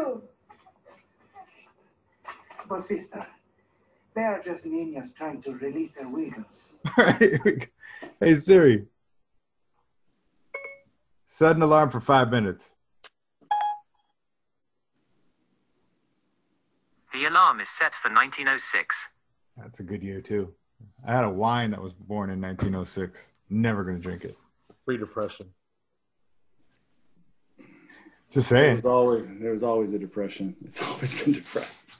you? But sister, they are just niñas trying to release their wiggles. All right, here we go. Hey Siri, set an alarm for five minutes. The alarm is set for 1906. That's a good year too. I had a wine that was born in 1906. Never gonna drink it. Pre-depression. Just There saying. was always there was always a depression. It's always been depressed.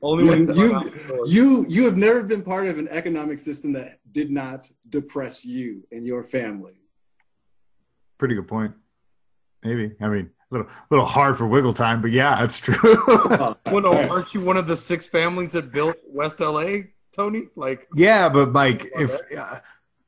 Only when you, you you have never been part of an economic system that did not depress you and your family. Pretty good point. Maybe. I mean, a little, little hard for wiggle time, but yeah, that's true. Well, no, aren't you one of the six families that built West LA, Tony? Like, yeah, but like, if uh,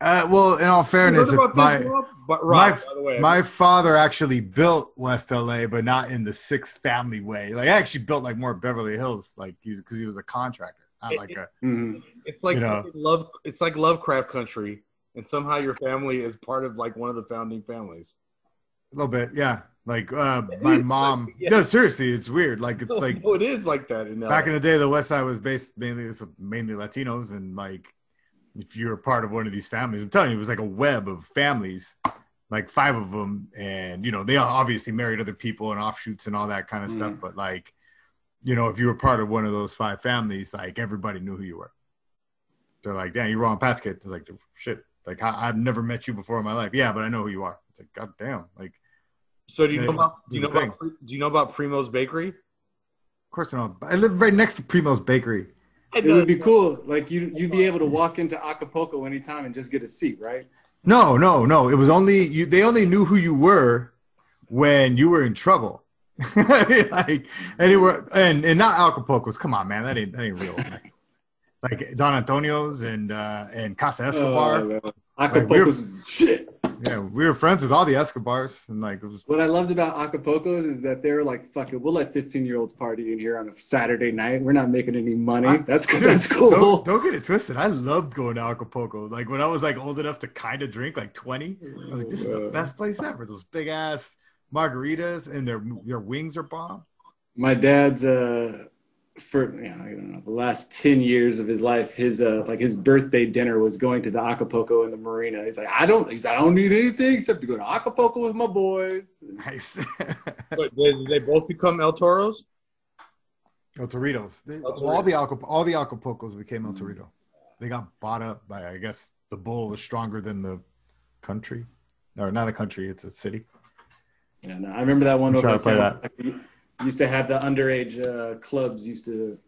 uh, well, in all fairness, if my this, Rob? But, my, Rob, by the way, my father actually built West LA, but not in the six family way. Like, I actually built like more Beverly Hills, like he's because he was a contractor, not like a. Mhm. it's like you know. love. It's like Lovecraft Country, and somehow your family is part of like one of the founding families. A little bit, yeah. Like uh, my mom. Yeah. No, seriously, it's weird. Like it's like no, it is like that in back in the day, the West Side was based mainly it's mainly Latinos, and like if you're a part of one of these families, I'm telling you, it was like a web of families, like five of them, and you know they obviously married other people and offshoots and all that kind of stuff. Mm. But like, you know, if you were part of one of those five families, like everybody knew who you were. They're like, "Damn, you're Ron Pat's kid." It's like, "Shit." Like I, I've never met you before in my life. Yeah, but I know who you are. It's like, God damn. Like, So do you know about do you know about do you know about Primo's Bakery? of course I know. I live right next to Primo's Bakery. It would be cool. Like you you'd be able to walk into Acapulco anytime and just get a seat, right? No, no, no. It was only you. They only knew who you were when you were in trouble. like anywhere, and and not Acapulco's. Come on, man, that ain't that ain't real. Like, like Don Antonio's and uh and Casa Escobar. Oh, man. Acapulco's shit. Yeah, we were friends with all the Escobars, and like it was. What I loved about Acapulco's is that they're like, "Fuck it, we'll let 15 year olds party in here on a Saturday night. We're not making any money. I- that's Dude, that's cool." Don't, don't get it twisted. I loved going to Acapulco. Like when I was like old enough to kind of drink, like twenty, I was like, "This is the Uh, best place ever." Those big ass margaritas and their their wings are bomb. my dad's uh for you know, I don't know the last 10 years of his life his uh like his birthday dinner was going to the Acapulco and the marina he's like I don't he's like, I don't need anything except to go to Acapulco with my boys Nice. But did did they both become El Toros? El toritos They, El All the Acap- all the Acapulcos became El Torito. They got bought up by I guess the bull was stronger than the country. Or not a country, it's a city. and I remember that one I'm over trying to play Santa Monica. Used to have the underage uh, clubs used to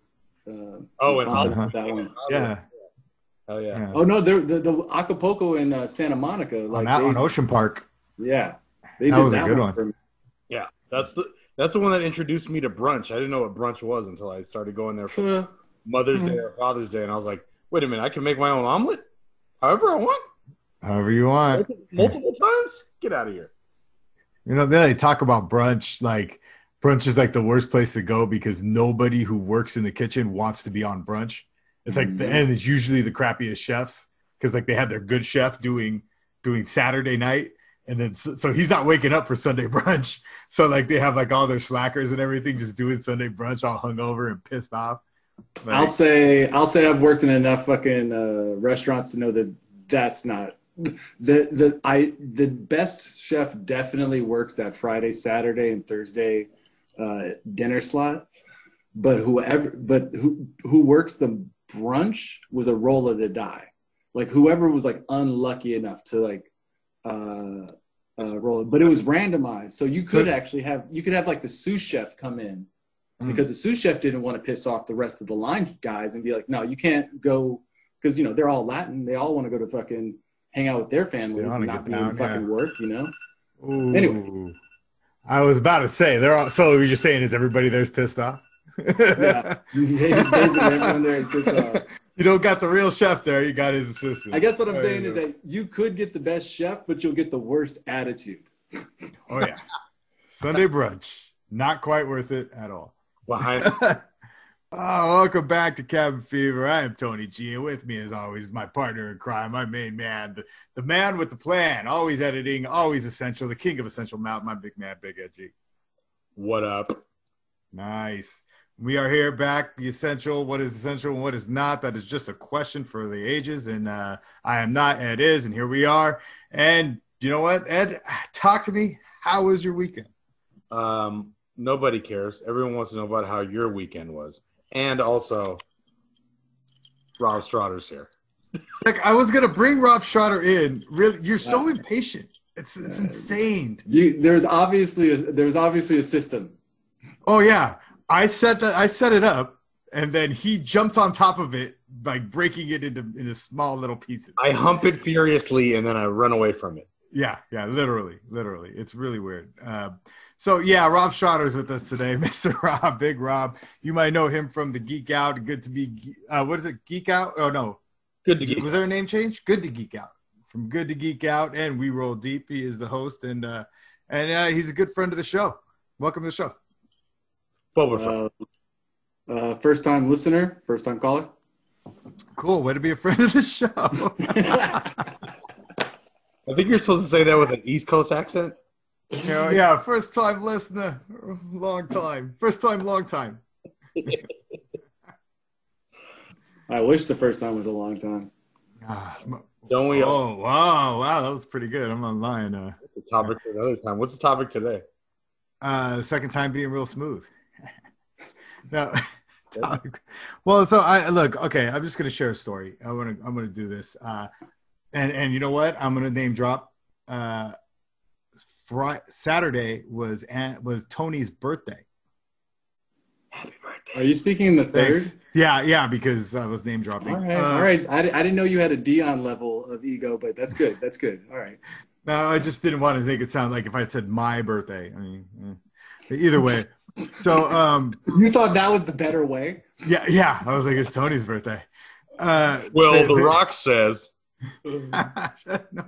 uh, Oh, and on Uh-huh. that one Yeah. Oh yeah. yeah. oh no the the Acapulco in uh, Santa Monica on, like that, they- on Ocean Park. yeah they That did was a good one, one. for me. Yeah, that's the that's the one that introduced me to brunch. I didn't know what brunch was until I started going there for So, Mother's Day or Father's Day, and I was like, wait a minute, I can make my own omelet, however I want, However you want. multiple times. Get out of here. You know, they talk about brunch. Like brunch is like the worst place to go because nobody who works in the kitchen wants to be on brunch. It's like the Mhm. and it's usually the crappiest chefs because like they have their good chef doing doing Saturday night, and then so, so he's not waking up for Sunday brunch. So like they have like all their slackers and everything just doing Sunday brunch all hungover and pissed off. Like, I'll say I'll say I've worked in enough fucking uh, restaurants to know that that's not the the I the best chef definitely works that Friday, Saturday, and Thursday uh, dinner slot. But whoever but who who works the brunch was a roll of the die. Like whoever was like unlucky enough to like uh, uh, roll it, but it was randomized, so you could actually have you could have like the sous chef come in Mm. because the sous chef didn't want to piss off the rest of the line guys and be like, no, you can't go because you know they're all Latin. They all want to go to fucking hang out with their families and not be down, in fucking yeah. work. You know, Ooh. Anyway. I was about to say they're all. So you're saying is everybody there's pissed off? Yeah. they just basically everyone there is pissed off. you don't got the real chef there. You got his assistant. I guess what I'm oh, There saying you is that you could get the best chef, but you'll get the worst attitude. Oh yeah, Sunday brunch, not quite worth it at all. Behind oh, welcome back to Cabin Fever. I am Tony G, and with me, as always, my partner in crime, my main man, the, the man with the plan, always editing, always essential, the king of essential mountain, my big man, Big Ed G. What up? Nice. We are here back. The essential. What is essential and what is not? That is just a question for the ages. And uh, I am not. Ed is, and here we are. And you know what, Ed? Talk to me. How was your weekend? Um, nobody cares. Everyone wants to know about how your weekend was, and also Rob Strotter's here. Like I was gonna bring Rob Schroeder in. Really, you're so impatient. It's it's insane. You, there's obviously a, there's obviously a system. Oh yeah, I set that. I set it up, and then he jumps on top of it by breaking it into into small little pieces. I hump it furiously and then I run away from it. Yeah, yeah, literally, literally. It's really weird. Uh, so yeah, Rob Schroeder's with us today, Mr. Rob, Big Rob. You might know him from the Geek Out. Good to be. Uh, what is it? Geek Out? Oh no, Good to get. was there a name change? Good to Geek Out. From Good to Geek Out, and We Roll Deep. He is the host, and uh, and uh, he's a good friend of the show. Welcome to the show. Boba Fett. Uh, uh, first time listener, first time caller. Cool. Way to be a friend of the show. I think you're supposed to say that with an East Coast accent. You know, yeah, first time listener, long time. First time, long time. I wish the first time was a long time. Ah, Don't we? all? oh wow, wow, that was pretty good. I'm online. Uh, That's a topic for another time. What's the topic today? uh, second time being real smooth. no, topic- well, so I look. Okay, I'm just gonna share a story. I want to. I'm gonna do this. Uh, and and you know what? I'm gonna name drop. Uh, Friday, Saturday was Aunt, was Tony's birthday. Happy birthday. Are you speaking in the third? Thanks. Yeah, yeah, because I was name dropping. All right, Uh, all right. I, I didn't know you had a Dion level of ego, but that's good. That's good. All right. No, I just didn't want to make it sound like if I said my birthday. I mean, eh. But either way. So, um, You thought that was the better way? yeah, yeah. I was like, it's Tony's birthday. Uh, Well, they- The they- Rock says. No,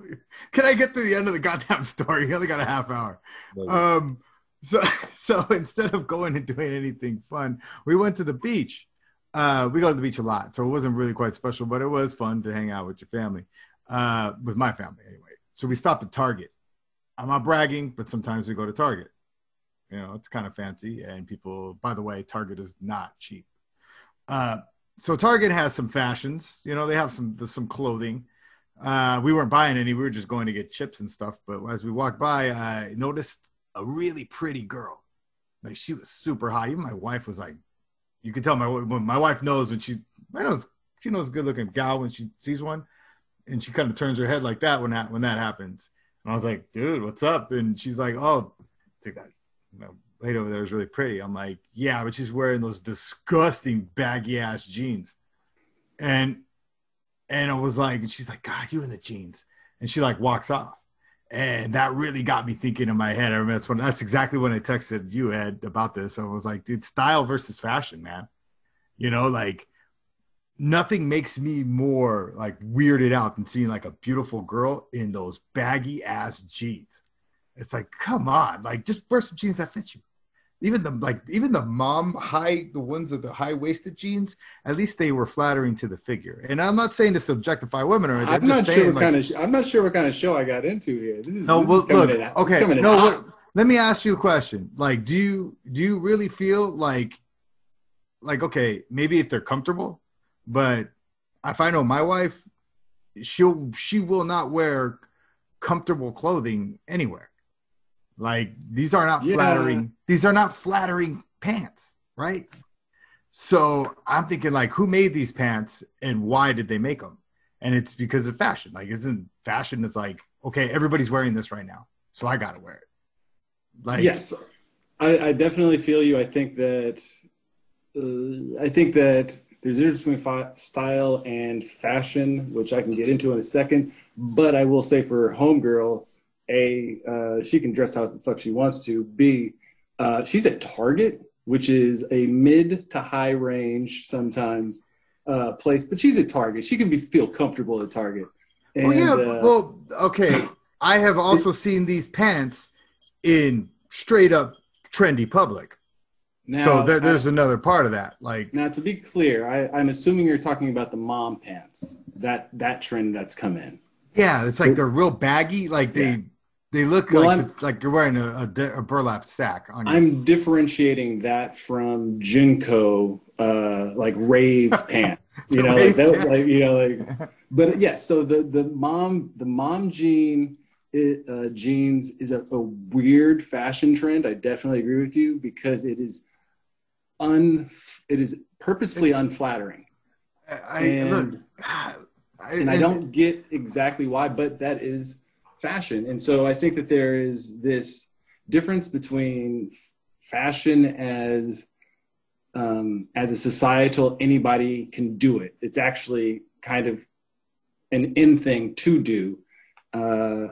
Can I get to the end of the goddamn story? You only got a half hour. Um, so, so instead of going and doing anything fun, we went to the beach. Uh, we go to the beach a lot, so it wasn't really quite special, but it was fun to hang out with your family, uh, with my family anyway. So we stopped at Target. I'm not bragging, but sometimes we go to Target. You know, it's kind of fancy, and people. By the way, Target is not cheap. Uh, so Target has some fashions. You know, they have some some clothing. Uh, we weren't buying any. We were just going to get chips and stuff. But as we walked by, I noticed a really pretty girl. Like she was super hot. Even my wife was like, you could tell my my wife knows when she's I know she knows a good looking gal when she sees one, and she kind of turns her head like that when that when that happens. And I was like, dude, what's up? And she's like, oh, take that. You know, lady over there is really pretty. I'm like, yeah, but she's wearing those disgusting baggy ass jeans, and and I was like, and she's like, God, you in the jeans, and she like walks off. And that really got me thinking in my head. I remember that's when that's exactly when I texted you, Ed, about this. I was like, dude, style versus fashion, man. You know, like nothing makes me more like weirded out than seeing like a beautiful girl in those baggy ass jeans. It's like, come on, like just wear some jeans that fit you. Even the like, even the mom high, the ones with the high waisted jeans, at least they were flattering to the figure. And I'm not saying to subjectify women or anything. I'm not just sure what like, kind of. I'm not sure what kind of show I got into here. This is no, this well, is look, in- okay, no. What, let me ask you a question. Like, do you do you really feel like, like, okay, maybe if they're comfortable, but if I know my wife, she'll she will not wear comfortable clothing anywhere. Like these are not Yeah. flattering. These are not flattering pants, right? So I'm thinking like, who made these pants and why did they make them? And it's because of fashion. Like, isn't fashion? It's like, okay, everybody's wearing this right now, so I gotta wear it. Like, yes, I, I definitely feel you. I think that uh, I think that there's a difference between style and fashion, which I can get into in a second. But I will say for homegirl, a uh, she can dress how the fuck she wants to. B, uh, she's at Target, which is a mid to high range sometimes uh, place, but she's at Target. She can be feel comfortable at Target. Oh yeah. uh, well, okay. I have also seen these pants in straight up trendy public. now, so there, I- there's another part of that. Like, Now, to be clear, I, I'm assuming you're talking about the mom pants. That that trend that's come in. yeah, it's like they're real baggy. Like they, Yeah. They look Well, like like you're wearing a, a, a burlap sack on. I'm differentiating that from JNCO, uh, like rave pant. You know, like that, like you know, like. But yes, so the the mom the mom jean it, uh, jeans is a, a weird fashion trend. I definitely agree with you because it is un it is purposefully unflattering, I and look, I, and I don't get exactly why, but that is fashion. And so I think that there is this difference between fashion as um, as a societal anybody can do it. It's actually kind of an in thing to do. Uh,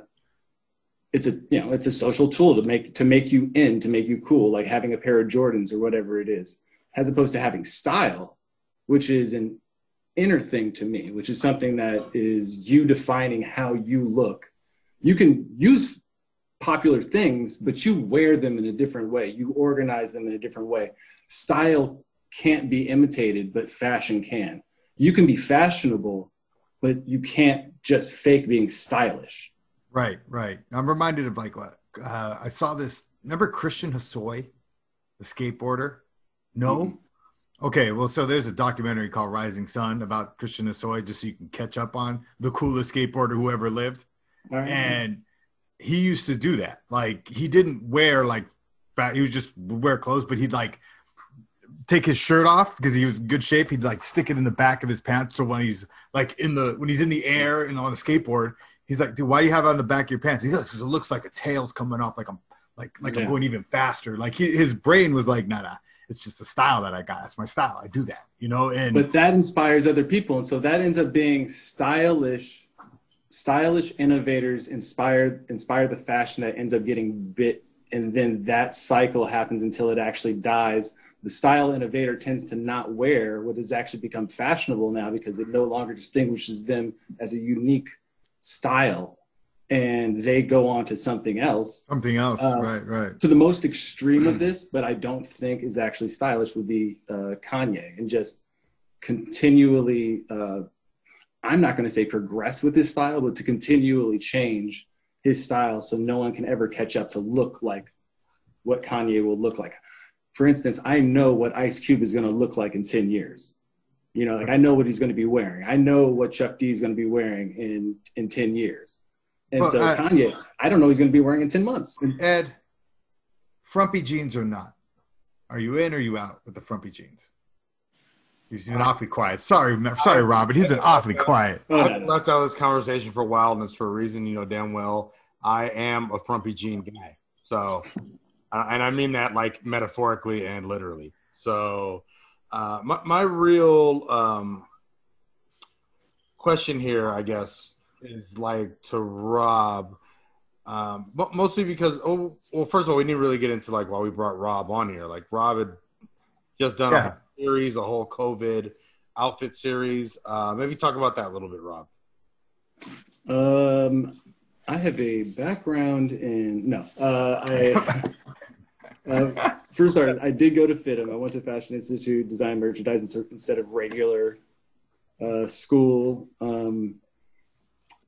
it's a you know it's a social tool to make to make you in to make you cool like having a pair of jordans or whatever it is as opposed to having style which is an inner thing to me which is something that is you defining how you look you can use popular things but you wear them in a different way you organize them in a different way style can't be imitated but fashion can you can be fashionable but you can't just fake being stylish Right, right. I'm reminded of like what uh, I saw this. Remember Christian Hosoi, the skateboarder? No. Mhm. Okay, well, so there's a documentary called Rising Sun about Christian Hosoi, just so you can catch up on the coolest skateboarder who ever lived. Right. And he used to do that. Like he didn't wear like. He was just wear clothes, but he'd like take his shirt off because he was in good shape. He'd like stick it in the back of his pants. So when he's like in the when he's in the air and on a skateboard, he's like, "Dude, why do you have it on the back of your pants?" He goes, "Because it looks like a tail's coming off. Like I'm like like I'm going even faster." Like he, his brain was like, "Nah, nah." It's just the style that I got. It's my style. I do that, you know. And but that inspires other people and so that ends up being stylish stylish innovators inspired inspire the fashion that ends up getting bit and then that cycle happens until it actually dies the style innovator tends to not wear what has actually become fashionable now because it no longer distinguishes them as a unique style and they go on to something else something else, Uh, right, right. to the most extreme of this, but I don't think is actually stylish, would be uh, Kanye and just continually, uh, I'm not going to say progress with his style, but to continually change his style so no one can ever catch up to look like what Kanye will look like. For instance, I know what Ice Cube is going to look like in 10 years. You know, like I know what he's going to be wearing. I know what Chuck D is going to be wearing in in 10 years. And Well, so I- Kanye, I don't know what he's going to be wearing in 10 months. And Ed, frumpy jeans or not? Are you in or you out with the frumpy jeans? He's been awfully quiet. Sorry, Ma- sorry, Robert. He's been awfully quiet. Oh, I've no, been no. left out of this conversation for a while, and it's for a reason. You know damn well I am a frumpy jean guy. So, uh, and I mean that like metaphorically and literally. So, uh, my my real um, question here, I guess, is like to Rob. Um, but mostly because, oh, well, first of all, we didn't really get into like why we brought Rob on here. Like Rob had just done Yeah. Series, a whole COVID outfit series. Uh, maybe talk about that a little bit, Rob. Um, I have a background in no. Uh, I uh, first started. I did go to FIDM. I went to Fashion Institute, design merchandise instead of regular uh, school. Um,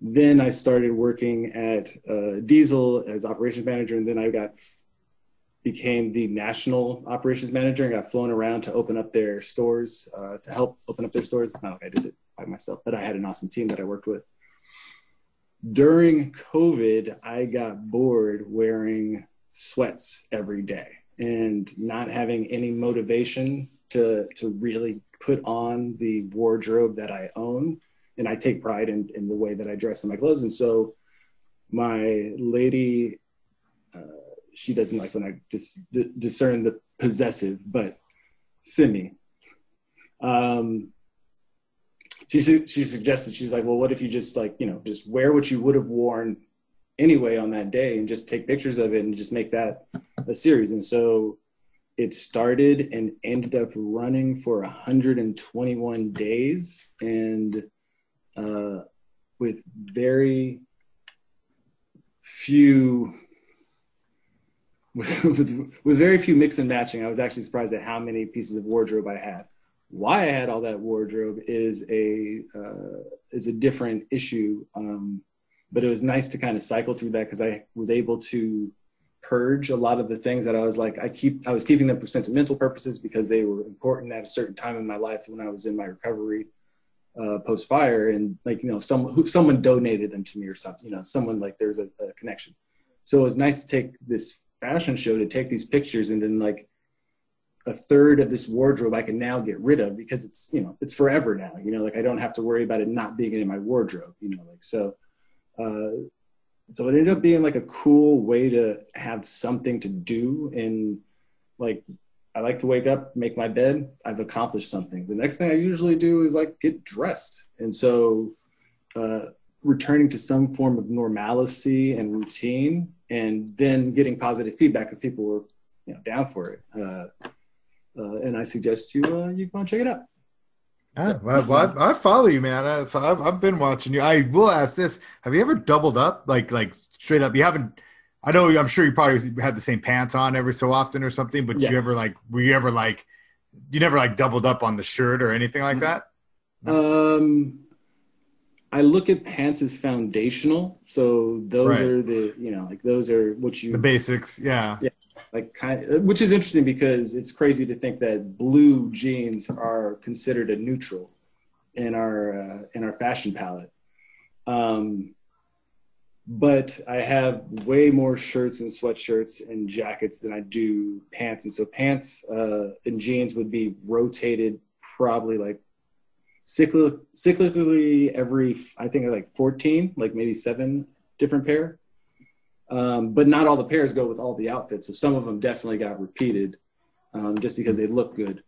then I started working at uh, Diesel as operations manager, and then I got became the national operations manager and got flown around to open up their stores uh, to help open up their stores. It's not like I did it by myself, but I had an awesome team that I worked with during COVID, I got bored wearing sweats every day and not having any motivation to to really put on the wardrobe that I own. And I take pride in, in the way that I dress in my clothes. And so my lady, uh, she doesn't like when I just discern the possessive, but Simi. Um, she su- she suggested she's like, well, what if you just like you know just wear what you would have worn anyway on that day and just take pictures of it and just make that a series. And so it started and ended up running for 121 days and uh, with very few with, with very few mix and matching i was actually surprised at how many pieces of wardrobe i had why I had all that wardrobe is a uh, is a different issue. Um, but it was nice to kind of cycle through that because I was able to purge a lot of the things that I was like I keep I was keeping them for sentimental purposes because they were important at a certain time in my life when I was in my recovery uh, post fire and like you know someone who someone donated them to me or something you know someone like there's a, a connection so it was nice to take this fashion show to take these pictures and then like a third of this wardrobe I can now get rid of because it's you know it's forever now you know like I don't have to worry about it not being in my wardrobe you know like so uh, so it ended up being like a cool way to have something to do and like I like to wake up, make my bed. I've accomplished something. The next thing I usually do is like get dressed. And so, uh, returning to some form of normalcy and routine, and then getting positive feedback because people were, you know, down for it. Uh, uh, and I suggest you uh, you go and check it out. Yeah, well, I, I follow you, man. Uh, So I've, I've been watching you. I will ask this: Have you ever doubled up, like like straight up? You haven't. I know. I'm sure you probably had the same pants on every so often or something. But Yeah. you ever like? Were you ever like? You never like doubled up on the shirt or anything like that? Um, I look at pants as foundational. So those Right. are the you know like those are what you The basics, yeah. like kind of, which is interesting because it's crazy to think that blue jeans are considered a neutral in our uh, in our fashion palette. Um, but I have way more shirts and sweatshirts and jackets than I do pants, and so pants uh, and jeans would be rotated probably like cyclic, cyclically every I think like 14, like maybe seven different pair um, but not all the pairs go with all the outfits. So some of them definitely got repeated um, just because they look good.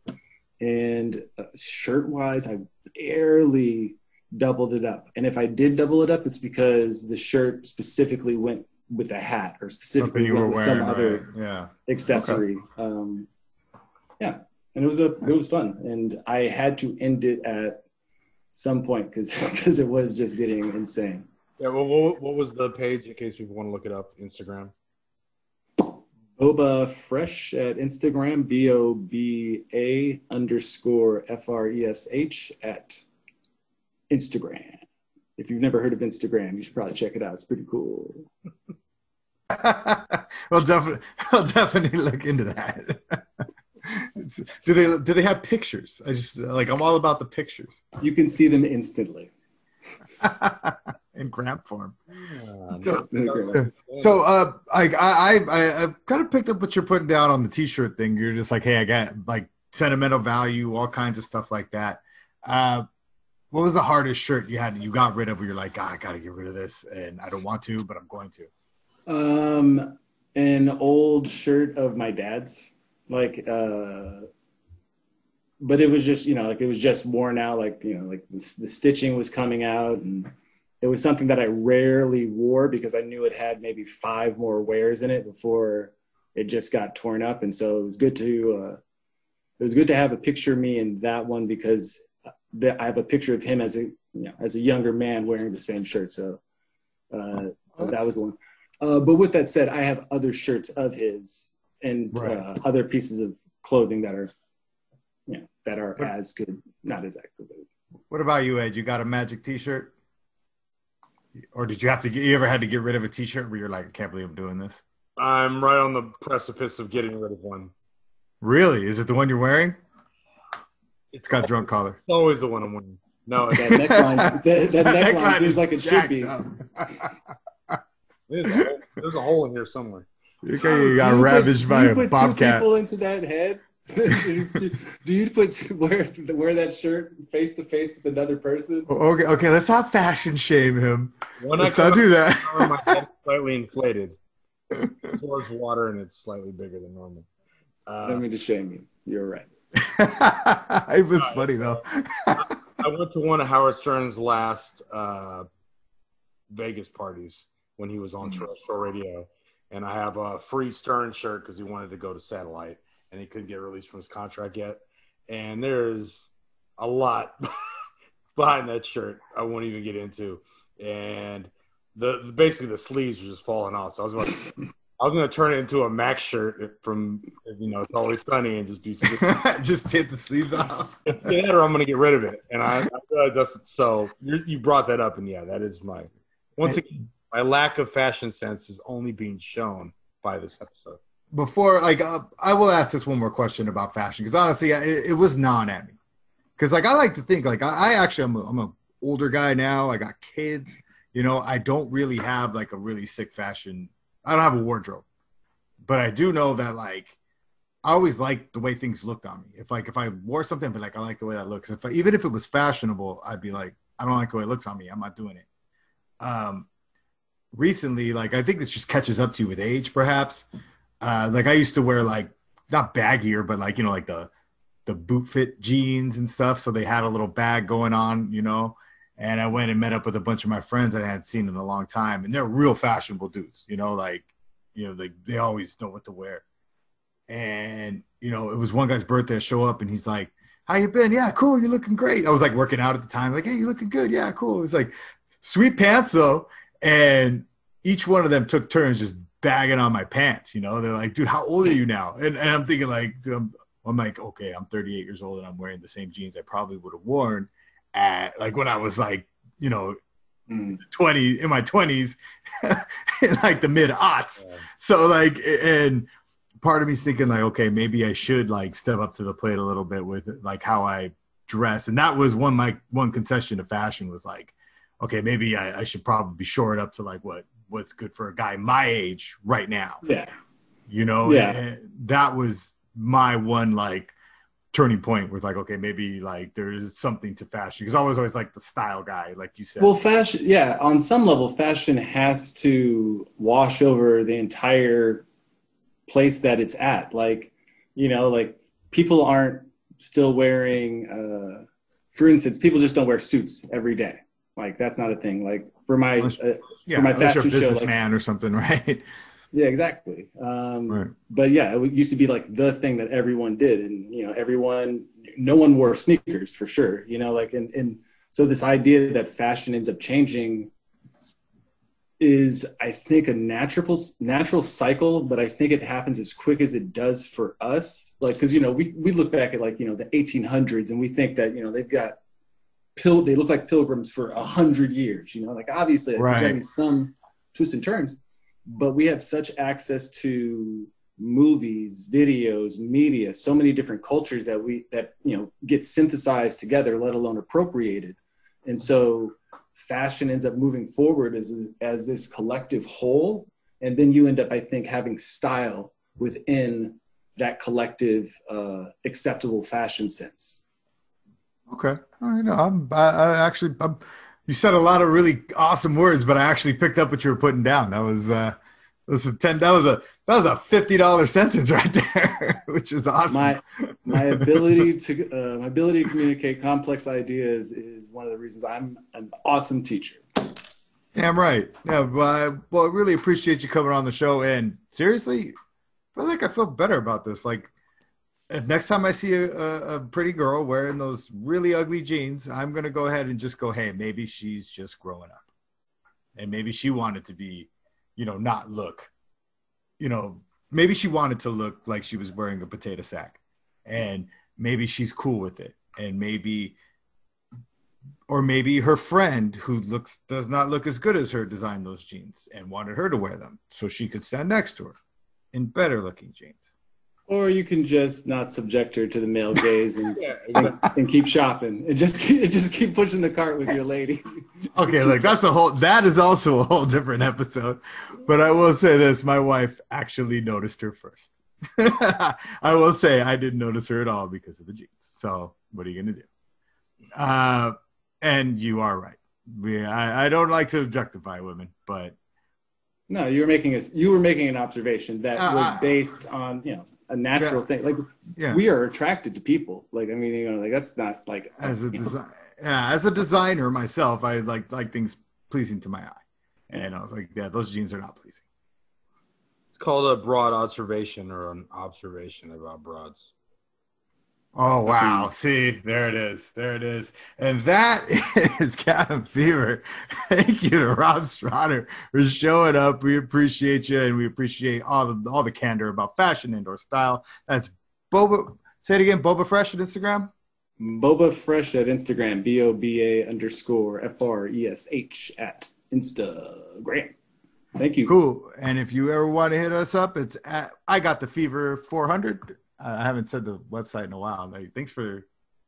And uh, shirt wise, I barely doubled it up. And if I did double it up, it's because the shirt specifically went with a hat or specifically you were went with wearing, some other right? Yeah. accessory. Um, yeah, and it was a it was fun, and I had to end it at some point because because it was just getting insane. Yeah. Well, what, what was the page in case people want to look it up? Instagram. Boba Fresh at Instagram, B O B A underscore F R E S H at Instagram. If you've never heard of Instagram, you should probably check it out. It's pretty cool. well, definitely, I'll definitely look into that. Do they do they have pictures? I just like I'm all about the pictures You can see them instantly. in gram form. Yeah, So- no- So, uh, like I, I, I, I've kind of picked up what you're putting down on the T-shirt thing. You're just like, hey, I got like sentimental value, all kinds of stuff like that. Uh, what was the hardest shirt you had? You got rid of? Where you're like, ah, I got to get rid of this, and I don't want to, but I'm going to. Um, an old shirt of my dad's, like, uh, but it was just, you know, like it was just worn out. Like, you know, like the, the stitching was coming out, and it was something that I rarely wore because I knew it had maybe five more wears in it before it just got torn up. And so it was good to, uh, it was good to have a picture of me in that one because the, I have a picture of him as a, you know, as a younger man wearing the same shirt. So, uh, that was the one. Uh, but with that said, I have other shirts of his and Right. uh, other pieces of clothing that are, you know, that are But- as good, not as good. What about you, Ed? You got a magic T-shirt, or did you have to? Get, you ever had to get rid of a T-shirt where you're like, I can't believe I'm doing this? I'm right on the precipice of getting rid of one. Really? Is it the one you're wearing? It's got drunk collar. It's always the one I'm wearing. No, That neckline, that, that neckline Neckline seems like it should be. there's, a hole, there's a hole in here somewhere. Okay, you got you put- ravaged do by you a put bobcat. Two people into that head. do, do you put wear wear that shirt face to face with another person? Okay, okay, let's not fashion shame him. When I Let's come not do that. my head is slightly inflated towards water, and it's slightly bigger than normal. Let Uh, me to shame you. You're right. it was funny though. I went to one of Howard Stern's last uh, Vegas parties when he was on terrestrial radio, and I have a free Stern shirt because he wanted to go to satellite and he couldn't get released from his contract yet. And there's a lot behind that shirt I won't even get into, and the basically the sleeves were just falling off. So I was about I was gonna turn it into a Mac's shirt from you know it's always sunny and just be Just take the sleeves off. it's that or I'm going to get rid of it. And I, I realized that's so you brought that up, and yeah, that is my once again my lack of fashion sense is only being shown by this episode. before like uh, i will ask this one more question about fashion because honestly I- it, was non at me. because like i like to think like i, I actually i'm a, I'm a older guy now. I got kids. You know i don't really have like a really sick fashion i don't have a wardrobe. But i do know that like i always liked the way things looked on me. If like if i wore something but like i like the way that looks. If I, even if it was fashionable i'd be like i don't like the way it looks on me. I'm not doing it. Um recently like i think this just catches up to you with age perhaps uh, like I used to wear like not baggier, but like you know, like the the boot fit jeans and stuff. So they had a little bag going on, you know. And I went and met up with a bunch of my friends that I hadn't seen in a long time, and they're real fashionable dudes, you know, like you know, they they always know what to wear. And you know, it was one guy's birthday. I show up, and he's like, "How you been? Yeah, cool. You're looking great." I was like working out at the time, like, "Hey, you looking good? Yeah, cool." Was like sweet pants though, and each one of them took turns just bagging on my pants. You know, they're like, dude, how old are you now? And, and I'm thinking like, dude, I'm, I'm like, okay, I'm 38 years old and I'm wearing the same jeans I probably would have worn at like when I was like, you know, Mm. 20 in my 20s, in like the mid aughts. So like, and part of me's thinking like, okay, maybe I should like step up to the plate a little bit with like how I dress. And that was one my one concession to fashion was like, okay, maybe I, I should probably shore it up to like what what's good for a guy my age right now. Yeah. You know, Yeah. And that was my one like turning point with like, okay, maybe like there is something to fashion because I was always like the style guy, like you said. Well, fashion, yeah, on some level, fashion has to wash over the entire place that it's at. Like, you know, like people aren't still wearing, uh, for instance, people just don't wear suits every day. Like, that's not a thing. Like, for my, Unless- uh, yeah, my you're a fashion show, like- businessman or something, right? yeah, exactly. Um, right. but yeah, it used to be like the thing that everyone did, and you know, everyone, no one wore sneakers for sure. You know, like and and so this idea that fashion ends up changing is, I think, a natural natural cycle, but I think it happens as quick as it does for us. Like, because you know, we we look back at like you know the 1800s, and we think that you know they've got pil they look like pilgrims for a hundred years. You know, like obviously there's Right. gonna some twists and turns, but we have such access to movies videos media so many different cultures that we that you know get synthesized together let alone appropriated and so fashion ends up moving forward as as this collective whole and then you end up i think having style within that collective uh, acceptable fashion sense Okay. I know. I'm. I, I actually. I'm, you said a lot of really awesome words, but I actually picked up what you were putting down. That was. uh that was a ten. That was a. That was a fifty dollar sentence right there, which is awesome. my my ability to uh, my ability to communicate complex ideas is one of the reasons i'm an awesome teacher Damn right. Yeah. Well, I really appreciate you coming on the show. And seriously, I feel like I feel better about this. Like, if next time I see a, a, pretty girl wearing those really ugly jeans, I'm gonna go ahead and just go, hey, maybe she's just growing up, and maybe she wanted to be, you know, not look, you know, maybe she wanted to look like she was wearing a potato sack, and maybe she's cool with it, and maybe or maybe her friend who looks does not look as good as her designed those jeans and wanted her to wear them so she could stand next to her in better looking jeans. Or you can just not subject her to the male gaze and, Yeah, and, and keep shopping and just keep, just keep pushing the cart with your lady Okay, like that's a whole that is also a whole different episode. But I will say this, my wife actually noticed her first. I will say I didn't notice her at all because of the jeans. So what are you gonna do? Uh and you are right. We, I, I don't like to objectify women, but no you were making a you were making an observation that Uh, was uh, based on you know a natural Yeah. thing like yeah. we are attracted to people like i mean you know like that's not like as a you design yeah, as a designer myself, I like like things pleasing to my eye. And I was like, yeah, those jeans are not pleasing. It's called a broad observation or an observation about broads. Oh wow. See, there it is. There it is. And that is Cabin Fever. Thank you to Rob Strotter for showing up. We appreciate you and we appreciate all the all the candor about fashion indoor style. That's Boba say it again, Boba Fresh at Instagram. boba fresh at instagram b-o-b-a underscore f-r-e-s-h at instagram Thank you. Cool. And if you ever want to hit us up, it's at I got the fever 400. I haven't said the website in a while. Like, thanks for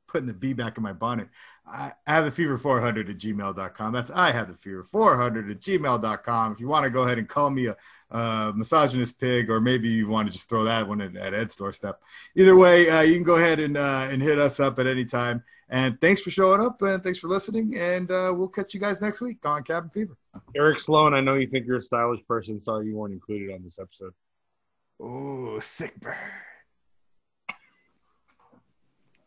putting the B back in my bonnet. I, I have the fever 400 at gmail.com. That's I have the fever 400 at gmail.com. If you want to go ahead and call me a, a misogynist pig, or maybe you want to just throw that one at, at Ed's doorstep. Either way, uh, you can go ahead and, uh, and hit us up at any time. And thanks for showing up and thanks for listening. And uh, we'll catch you guys next week on Cabin Fever. Eric Sloan, I know you think you're a stylish person. Sorry you weren't included on this episode. Oh, sick bird.